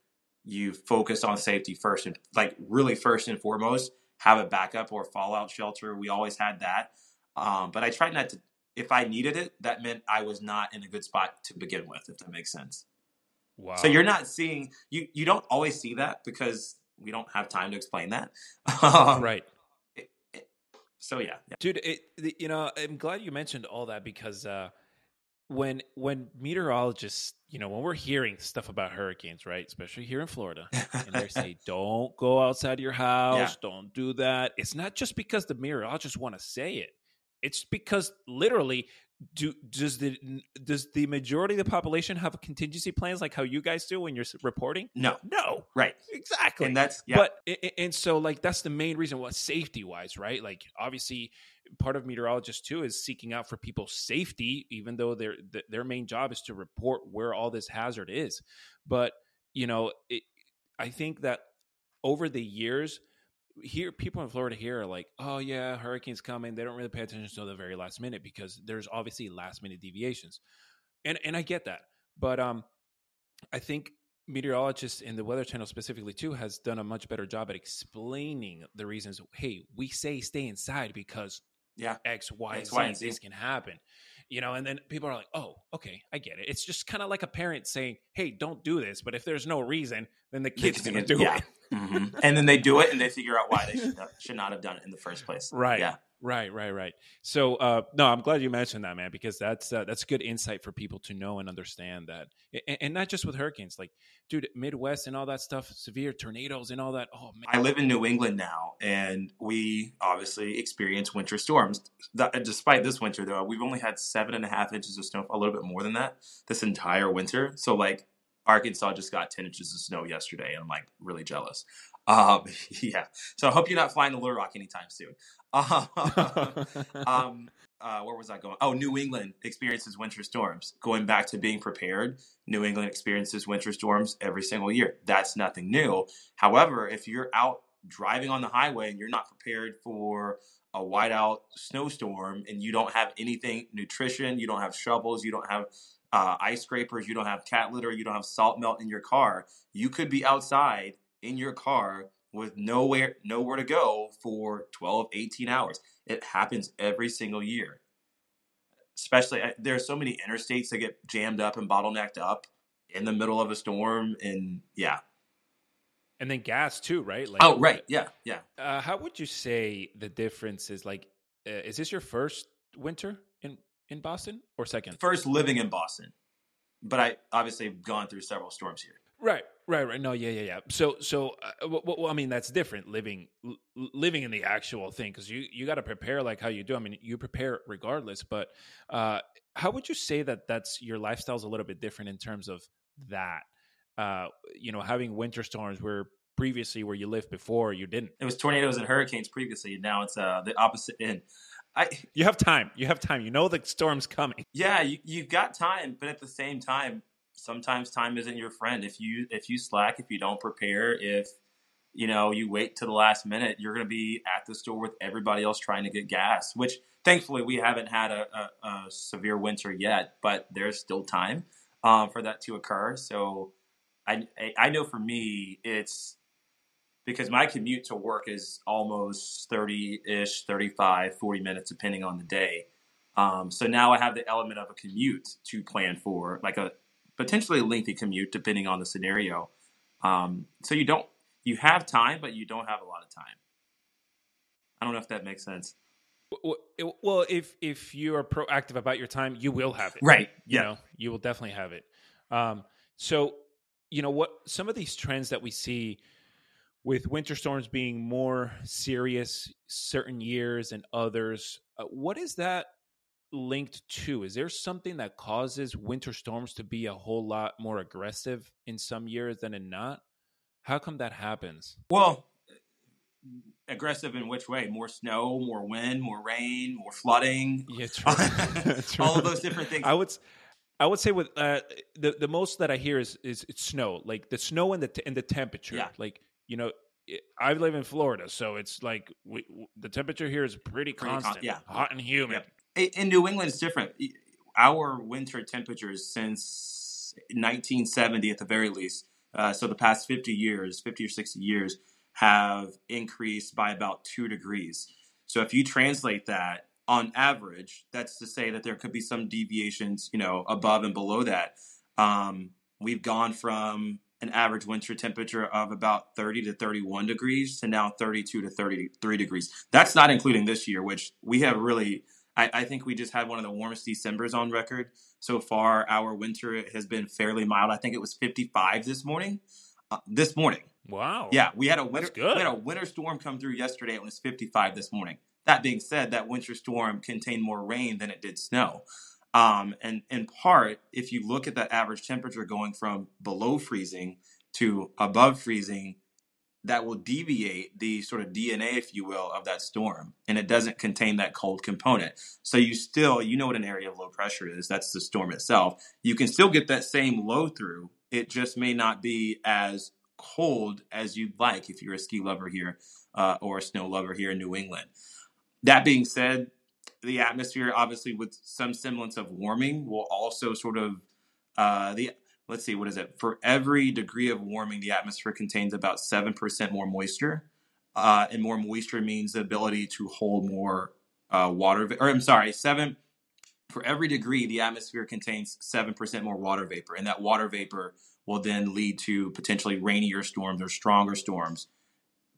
you focus on safety first and like really first and foremost have a backup or fallout shelter. We always had that, um, but I tried not to. If I needed it, that meant I was not in a good spot to begin with. If that makes sense. Wow. So you're not seeing you. You don't always see that because we don't have time to explain that. um, right. so yeah, yeah. dude. It, you know, I'm glad you mentioned all that because uh, when when meteorologists, you know, when we're hearing stuff about hurricanes, right, especially here in Florida, and they say, "Don't go outside your house, Yeah. don't do that," it's not just because the meteorologists want to say it. It's because literally, do does the does the majority of the population have contingency plans like how you guys do when you're reporting? No, No, right. exactly. And that's yeah. But and so like that's the main reason what safety wise, right? Like obviously part of meteorologists too is seeking out for people's safety, even though their their main job is to report where all this hazard is. But you know, it, I think that over the years, here people in Florida here are like, oh yeah, hurricanes coming. They don't really pay attention to the very last minute because there's obviously last minute deviations, and and I get that, but um, I think meteorologists in the Weather Channel specifically too has done a much better job at explaining the reasons. Hey, we say stay inside because yeah, X, Y, X, and Y, Z, this can happen. You know, and then people are like, "Oh, okay, I get it." It's just kind of like a parent saying, "Hey, don't do this," but if there's no reason, then the kid's to do yeah. it. hmm and then they do it, and they figure out why they should not, should not have done it in the first place. Right. Yeah. Right, right, right. So, uh, no, I'm glad you mentioned that, man, because that's uh, that's good insight for people to know and understand that, and, and not just with hurricanes, like, dude, Midwest and all that stuff, severe tornadoes and all that. Oh man, I live in New England now, and we obviously experience winter storms. Despite this winter, though, we've only had seven and a half inches of snow, a little bit more than that, this entire winter. So, like, Arkansas just got 10 inches of snow yesterday, and I'm like really jealous. Um, yeah. So, I hope you're not flying to Little Rock anytime soon. Um, um, uh, where was I going? Oh, New England experiences winter storms. Going back to being prepared, New England experiences winter storms every single year. That's nothing new. However, if you're out driving on the highway and you're not prepared for a whiteout snowstorm and you don't have anything nutrition, you don't have shovels, you don't have uh, ice scrapers, you don't have cat litter, you don't have salt melt in your car, you could be outside in your car with nowhere nowhere to go for 12 18 hours. It happens every single year. Especially there are so many interstates that get jammed up and bottlenecked up in the middle of a storm and yeah. And then gas too, right? Like, oh right. Yeah yeah. Uh, how would you say the difference is? Like, uh, is this your first winter in in Boston or second? first living in boston. But i obviously have gone through several storms here. Right, right, right. No, yeah, yeah, yeah. So, so, uh, well, well, I mean, that's different living l- living in the actual thing because you you got to prepare like how you do. I mean, you prepare regardless. But uh, how would you say that that's your lifestyle's a little bit different in terms of that? Uh, you know, having winter storms where previously where you lived before you didn't. it was tornadoes and hurricanes previously and now it's uh, the opposite end i You have time. You have time. You know the storm's coming. yeah you, you've got time but at the same time sometimes time isn't your friend. If you if you slack if you don't prepare if you know you wait to the last minute you're going to be at the store with everybody else trying to get gas which thankfully we haven't had a, a, a severe winter yet but there's still time um, for that to occur. So I, I know for me it's because my commute to work is almost 30-ish 35 40 minutes depending on the day. Um, so now i have the element of a commute to plan for like a potentially lengthy commute depending on the scenario um, so you don't you have time but you don't have a lot of time i don't know if that makes sense Well, if if you are proactive about your time, you will have it. right You yeah know, you will definitely have it. Um, so, you know what? Some of these trends that we see with winter storms being more serious certain years and others, uh, what is that linked to? Is there something that causes winter storms to be a whole lot more aggressive in some years than in not? How come that happens? well aggressive in which way more snow more wind more rain more flooding Yeah, all of those different things I would, I would say with uh, the the most that I hear is is it's snow, like the snow and the t- and the temperature. Yeah. Like you know, I live in Florida, so it's like we, the temperature here is pretty Pretty con- constant, yeah. hot and humid. I- in New England, it's different. Our winter temperatures since 1970, at the very least, uh, so the past 50 years, 50 or 60 years, have increased by about two degrees. So if you translate that on average, that's to say that there could be some deviations, you know, above and below that. Um, we've gone from an average winter temperature of about 30 to 31 degrees to now 32 to 33 degrees. That's not including this year, which we have really, I, I think we just had one of the warmest Decembers on record. So far, our winter has been fairly mild. I think it was 55 this morning. Uh, this morning. Wow. Yeah, we had a winter we had a winter storm come through yesterday. It was 55 this morning. That being said, that winter storm contained more rain than it did snow. Um, and in part, if you look at that average temperature going from below freezing to above freezing, that will deviate the sort of DNA, if you will, of that storm. And it doesn't contain that cold component. So you still, you know what an area of low pressure is. That's the storm itself. You can still get that same low through. It just may not be as cold as you'd like if you're a ski lover here uh, or a snow lover here in New England. That being said, the atmosphere, obviously, with some semblance of warming, will also sort of uh, the let's see, what is it? For every degree of warming, the atmosphere contains about seven percent more moisture, uh, and more moisture means the ability to hold more uh, water. Or I'm sorry, seven. For every degree, the atmosphere contains seven percent more water vapor, and that water vapor will then lead to potentially rainier storms or stronger storms.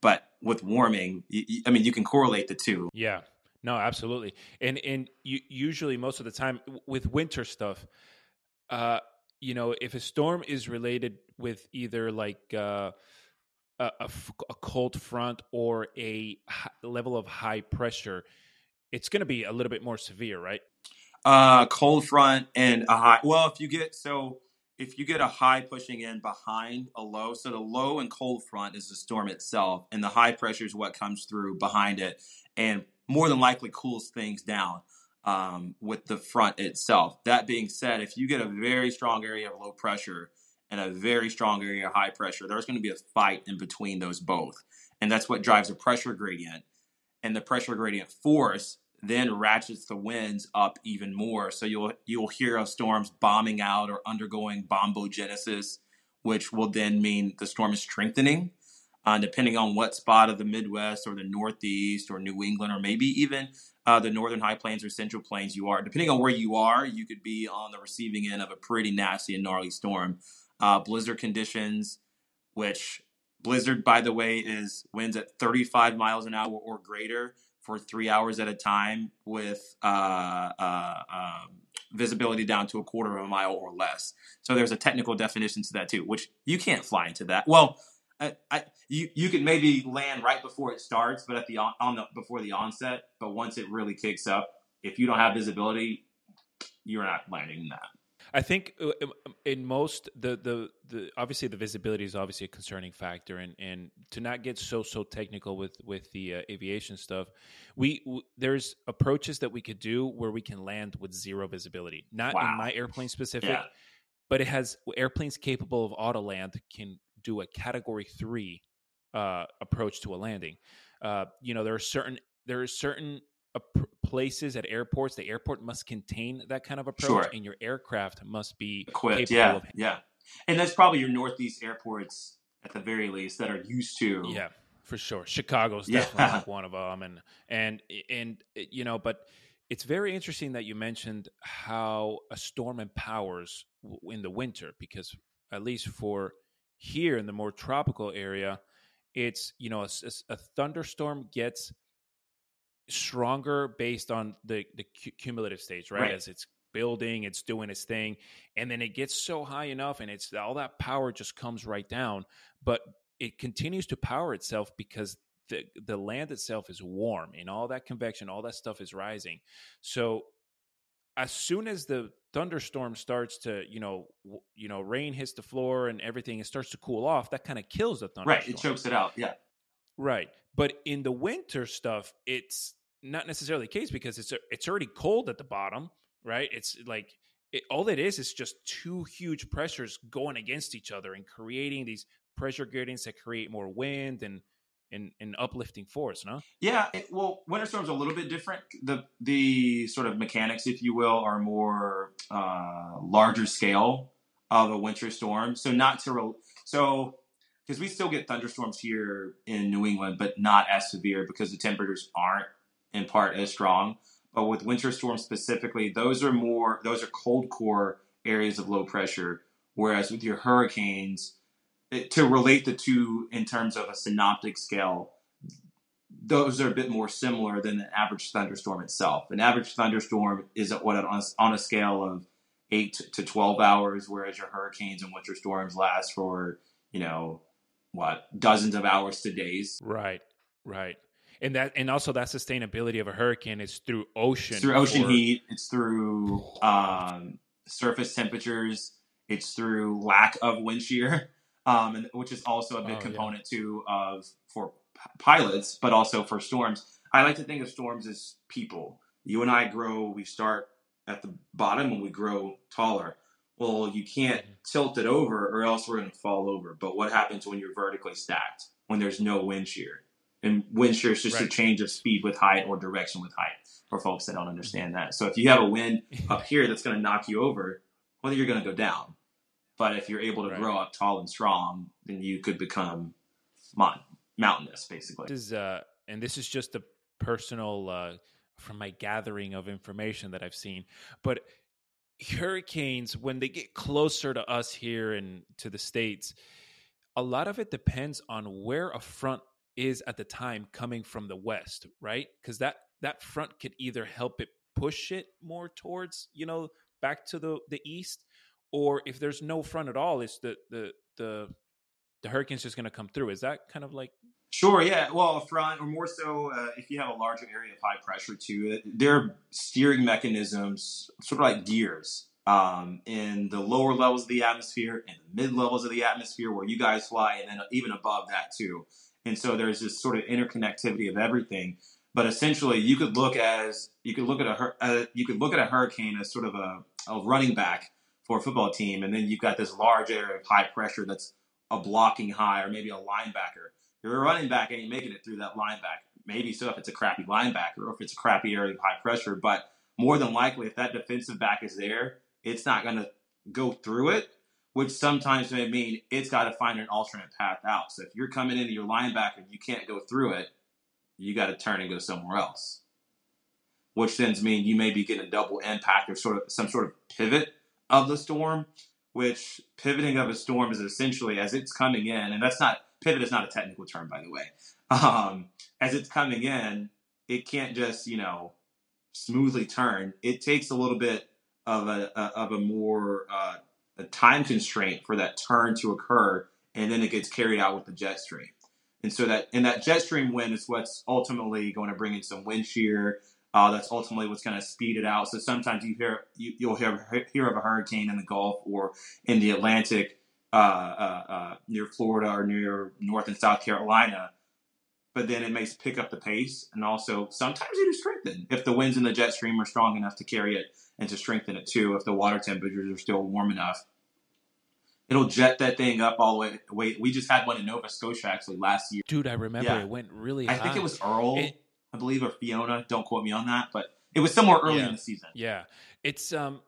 But with warming, I mean, you can correlate the two. Yeah. No, absolutely. And and usually most of the time with winter stuff, uh, you know, if a storm is related with either like uh, a, a, a cold front or a level of high pressure, it's going to be a little bit more severe, right? Uh, cold front and a high. Well, if you get so if you get a high pushing in behind a low, so the low and cold front is the storm itself, and the high pressure is what comes through behind it. And more than likely cools things down um, with the front itself. That being said, if you get a very strong area of low pressure and a very strong area of high pressure, there's going to be a fight in between those both. And that's what drives a pressure gradient. And the pressure gradient force then ratchets the winds up even more. So you'll you'll hear of storms bombing out or undergoing bombogenesis, which will then mean the storm is strengthening uh, depending on what spot of the Midwest or the Northeast or New England or maybe even uh, the Northern High Plains or Central Plains you are. Depending on where you are, you could be on the receiving end of a pretty nasty and gnarly storm. Uh, blizzard conditions, which blizzard, by the way, is winds at 35 miles an hour or greater for three hours at a time with uh, uh, um, visibility down to a quarter of a mile or less. So there's a technical definition to that too, which you can't fly into that. Well, I, I, you you can maybe land right before it starts, but at the on, on the before the onset. But once it really kicks up, if you don't have visibility, you're not landing that. I think uh, um, um, in most the, the the obviously the visibility is obviously a concerning factor, and and to not get so so technical with with the uh, aviation stuff, we w- there's approaches that we could do where we can land with zero visibility. Not wow. in my airplane specific, yeah. but it has airplanes capable of auto land can do a category three uh, approach to a landing. Uh, you know, there are certain there are certain places at airports. The airport must contain that kind of approach, sure. and your aircraft must be equipped. Yeah, yeah, and that's probably your northeast airports at the very least that are used to. Yeah, for sure. Chicago's definitely yeah. like one of them, and and and you know, but it's very interesting that you mentioned how a storm empowers in the winter because at least for here in the more tropical area, it's you know a, a thunderstorm gets stronger based on the the cumulative stage, right? right? As it's building, it's doing its thing, and then it gets so high enough, and it's all that power just comes right down, but it continues to power itself because the the land itself is warm and all that convection, all that stuff is rising. So as soon as the thunderstorm starts to you know w- you know rain hits the floor and everything it starts to cool off that kind of kills the thunderstorm right it chokes it out yeah. Right but in the winter stuff it's not necessarily the case because it's it's already cold at the bottom right? It's like it, all it is is just two huge pressures going against each other and creating these pressure gradients that create more wind and in in uplifting force, no? Yeah, it, well, winter storms are a little bit different. The the sort of mechanics, if you will, are more uh, larger scale of a winter storm. So not to re- so because we still get thunderstorms here in New England, but not as severe because the temperatures aren't in part as strong. But with winter storms specifically, those are more those are cold core areas of low pressure. Whereas with your hurricanes, to relate the two in terms of a synoptic scale, those are a bit more similar than the average thunderstorm itself. An average thunderstorm is what on a, on a scale of eight to twelve hours, whereas your hurricanes and winter storms last for you know what dozens of hours to days. Right, right, and that and also that sustainability of a hurricane is through ocean, it's through ocean or... heat. It's through um, surface temperatures. It's through lack of wind shear, um, and which is also a big oh, component yeah. too of for pilots, but also for storms. I like to think of storms as people. You and I grow. We start at the bottom and we grow taller. Well, you can't mm-hmm. tilt it over or else we're going to fall over. But what happens when you're vertically stacked? When there's no wind shear? And wind shear is just right. a change of speed with height or direction with height for folks that don't understand that. So if you have a wind up here that's going to knock you over, well, you're going to go down. But if you're able to right. grow up tall and strong, then you could become mountainous, basically. This is, uh, and this is just a personal uh, from my gathering of information that I've seen. But hurricanes, when they get closer to us here and to the States, a lot of it depends on where a front is at the time coming from the west, right? Because that that front could either help it push it more towards, you know, back to the the east, or if there's no front at all, it's the the the the hurricane's just going to come through. Is that kind of like Sure. Yeah. Well, a front, or more so, uh, if you have a larger area of high pressure to it, their steering mechanisms, sort of like gears, um, in the lower levels of the atmosphere and the mid levels of the atmosphere where you guys fly, and then even above that too. And so there's this sort of interconnectivity of everything. But essentially, you could look as you could look at a uh, you could look at a hurricane as sort of a, a running back for a football team, and then you've got this large area of high pressure that's a blocking high, or maybe a linebacker you're a running back and you're making it through that linebacker. Maybe so if it's a crappy linebacker or if it's a crappy area of high pressure, but more than likely, if that defensive back is there, it's not going to go through it, which sometimes may mean it's got to find an alternate path out. So if you're coming into your linebacker and you can't go through it, you got to turn and go somewhere else. Which then means you may be getting a double impact or sort of some sort of pivot of the storm, which pivoting of a storm is essentially as it's coming in, and that's not pivot is not a technical term, by the way. Um, as it's coming in, it can't just you know smoothly turn. It takes a little bit of a, a of a more uh, a time constraint for that turn to occur, and then it gets carried out with the jet stream. And so that and that jet stream wind is what's ultimately going to bring in some wind shear. Uh, that's ultimately what's going to speed it out. So sometimes you hear you, will hear hear of a hurricane in the Gulf or in the Atlantic uh, uh, uh, near Florida or near North and South Carolina, but then it may pick up the pace and also sometimes it'll strengthen if the winds in the jet stream are strong enough to carry it and to strengthen it too. If the water temperatures are still warm enough, it'll jet that thing up all the way. Wait, we just had one in Nova Scotia actually last year. Dude, I remember yeah. it went really. I high. think it was Earl, it, I believe, or Fiona. Don't quote me on that, but it was somewhere early yeah, in the season. Yeah, it's um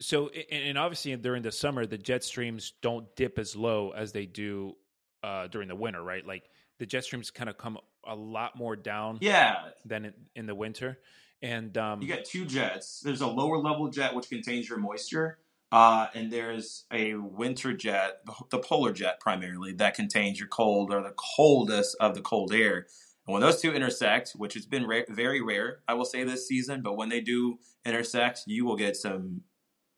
so, and obviously during the summer, the jet streams don't dip as low as they do uh, during the winter, right? Like the jet streams kind of come a lot more down, yeah, than in, in the winter. And um, you get two jets. There's a lower level jet which contains your moisture, uh, and there's a winter jet, the polar jet primarily, that contains your cold or the coldest of the cold air. And when those two intersect, which has been ra- very rare, I will say this season, but when they do intersect, you will get some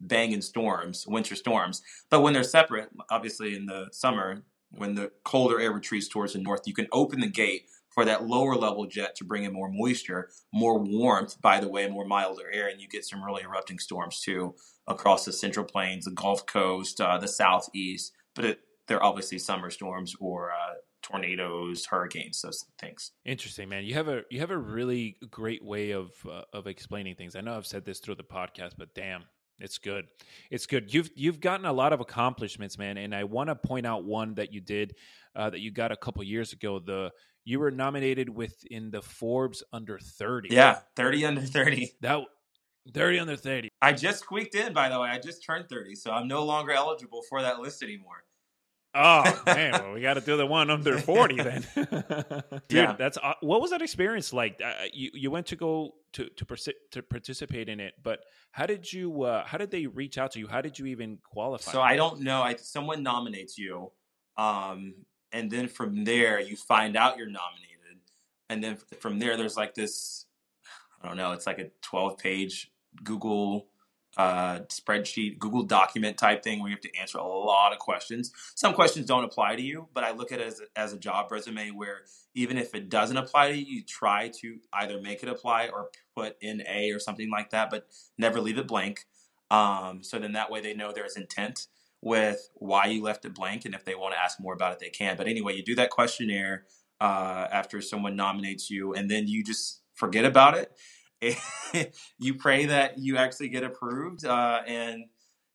banging storms, winter storms. But when they're separate, obviously in the summer, when the colder air retreats towards the north, you can open the gate for that lower level jet to bring in more moisture, more warmth, by the way, more milder air, and you get some really erupting storms too across the central plains, the Gulf Coast, uh, the southeast. But it, they're obviously summer storms or uh, tornadoes, hurricanes, those things. Interesting, man. You have a you have a really great way of uh, of explaining things. I know I've said this through the podcast, but damn, it's good. It's good. You've you've gotten a lot of accomplishments, man, and I want to point out one that you did uh, that you got a couple years ago. The you were nominated within the Forbes under 30. Yeah, 30 under 30. That 30 under 30. I just squeaked in by the way. I just turned 30, so I'm no longer eligible for that list anymore. Oh man, well, we got to do the one under forty then. Dude, yeah, that's uh, what was that experience like? Uh, you you went to go to to, persi- to participate in it, but how did you? Uh, how did they reach out to you? How did you even qualify? So I don't know. I someone nominates you, Um, and then from there, you find out you're nominated. And then from there, there's like this I don't know, it's like a 12 page Google uh, spreadsheet, Google document type thing where you have to answer a lot of questions. Some questions don't apply to you, but I look at it as a, as a job resume where even if it doesn't apply to you, you try to either make it apply or put in A or something like that, but never leave it blank. Um, so then that way they know there's intent with why you left it blank, and if they want to ask more about it, they can. But anyway, you do that questionnaire uh, after someone nominates you, and then you just forget about it you pray that you actually get approved. Uh, and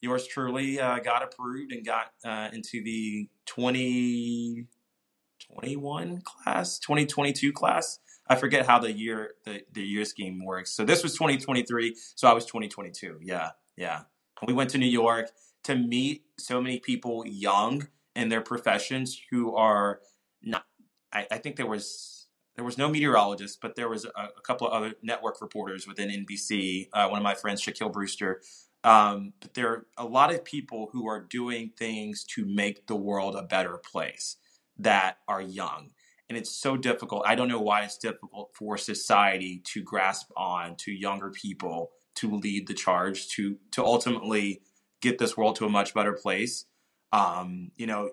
yours truly uh, got approved and got uh, into the 2021 class, 2022 class. I forget how the year the, the year scheme works. So this was 2023. So I was 2022. Yeah, yeah. We went to New York to meet so many people young in their professions who are not. I, I think there was there was no meteorologist, but there was a, a couple of other network reporters within NBC. Uh, one of my friends, Shaquille Brewster. Um, but there are a lot of people who are doing things to make the world a better place that are young. And it's so difficult. I don't know why it's difficult for society to grasp on to younger people to lead the charge to to ultimately get this world to a much better place. Um, you know,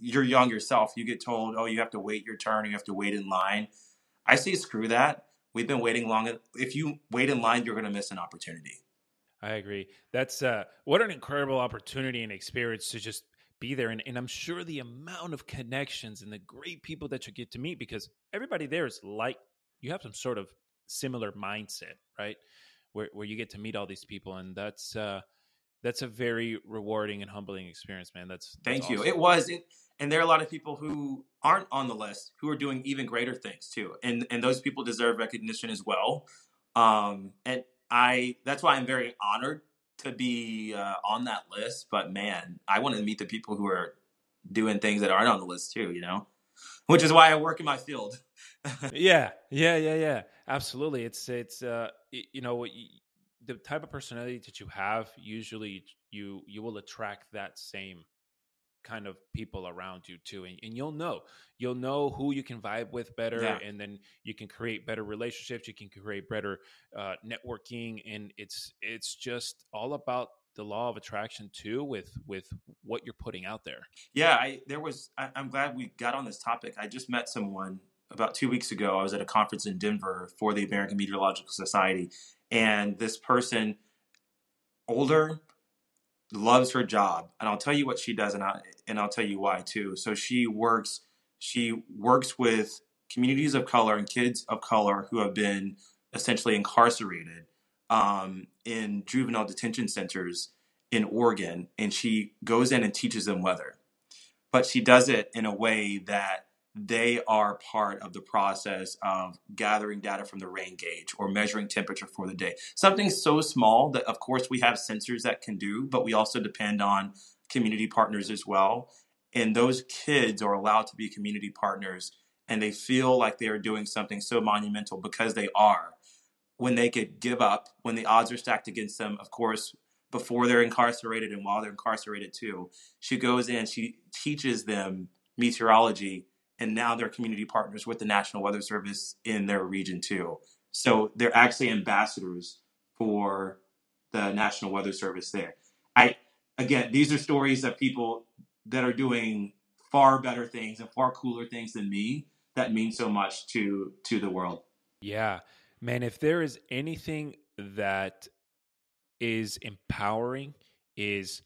you're young yourself, you get told, oh, you have to wait your turn, you have to wait in line. I say screw that. We've been waiting long. If you wait in line, you're going to miss an opportunity. I agree. That's uh, what an incredible opportunity and experience to just be there. And, and I'm sure the amount of connections and the great people that you get to meet because everybody there is like you have some sort of similar mindset, right? Where where you get to meet all these people, and that's uh, that's a very rewarding and humbling experience, man. That's, that's thank awesome. you. It was it, and there are a lot of people who aren't on the list who are doing even greater things too, and and those people deserve recognition as well. Um, and I that's why I'm very honored to be uh, on that list. But man, I want to meet the people who are doing things that aren't on the list too. You know, which is why I work in my field. yeah, yeah, yeah, yeah. Absolutely. It's it's uh you know the type of personality that you have usually you you will attract that same kind of people around you too and, and you'll know. You'll know who you can vibe with better yeah. and then you can create better relationships you can create better uh, networking and it's it's just all about the law of attraction too with with what you're putting out there. Yeah i there was I, i'm glad we got on this topic. I just met someone about two weeks ago i was at a conference in denver for the american meteorological society and this person older loves her job and i'll tell you what she does and, I, and i'll tell you why too. So she works she works with communities of color and kids of color who have been essentially incarcerated um, in juvenile detention centers in oregon and she goes in and teaches them weather. But she does it in a way that they are part of the process of gathering data from the rain gauge or measuring temperature for the day. Something so small that, of course, we have sensors that can do, but we also depend on community partners as well. And those kids are allowed to be community partners and they feel like they are doing something so monumental because they are. When they could give up, when the odds are stacked against them, of course, before they're incarcerated and while they're incarcerated too, she goes in, she teaches them meteorology and now they're community partners with the National Weather Service in their region too. So they're actually ambassadors for the National Weather Service there. I again, these are stories of people that are doing far better things and far cooler things than me that mean so much to to the world. Yeah. Man, if there is anything that is empowering is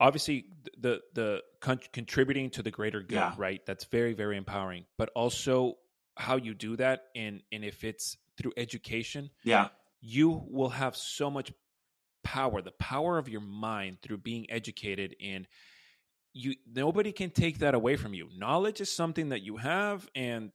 obviously the the con- contributing to the greater good yeah. right? That's very very empowering. But also how you do that and and if it's through education yeah. you will have so much power the power of your mind through being educated and you nobody can take that away from you. Knowledge is something that you have and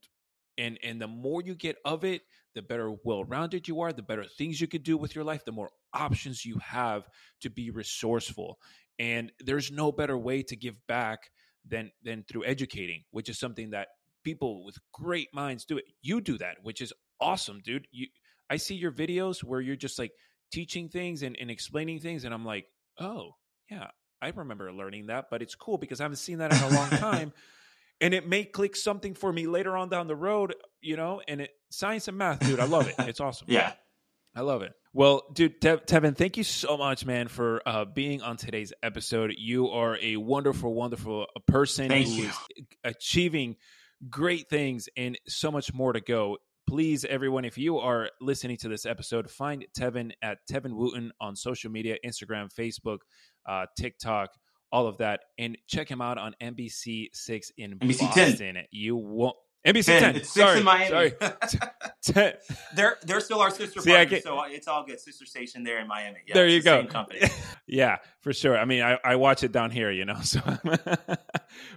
and and the more you get of it the better well-rounded you are the better things you could do with your life the more options you have to be resourceful and there's no better way to give back than than through educating which is something that people with great minds do it you do that which is awesome dude you i see your videos where you're just like teaching things and, and explaining things and i'm like oh yeah I remember learning that, but it's cool because I haven't seen that in a long time. and it may click something for me later on down the road, you know, and it science and math, dude. I love it. It's awesome. yeah. I love it. Well, dude, Tev- Tevin, thank you so much, man, for uh, being on today's episode. You are a wonderful, wonderful uh, person Thank who you. is achieving great things and so much more to go. Please, everyone, if you are listening to this episode, find Tevin at Tevin Wooten on social media Instagram, Facebook, uh, TikTok, all of that. And check him out on NBC6 in NBC 10. Boston. You won't. NBC 10. 10. It's six sorry, in Miami. Sorry. 10. they're they're still our sister See, partner, so it's all good. Sister station there in Miami. Yeah, there you go. Same company. yeah, for sure. I mean, I, I watch it down here, you know. So,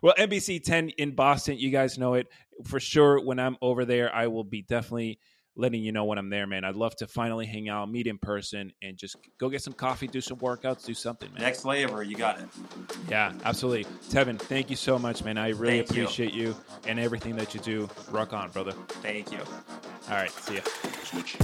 well, NBC 10 in Boston, you guys know it for sure. When I'm over there, I will be definitely letting you know when I'm there, man. I'd love to finally hang out, meet in person, and just go get some coffee, do some workouts, do something, man. Next flavor, you got it. Yeah, absolutely. Tevin, thank you so much, man. I really Thank you. appreciate you and everything that you do. Rock on, brother. Thank you. All right, see ya. Switch.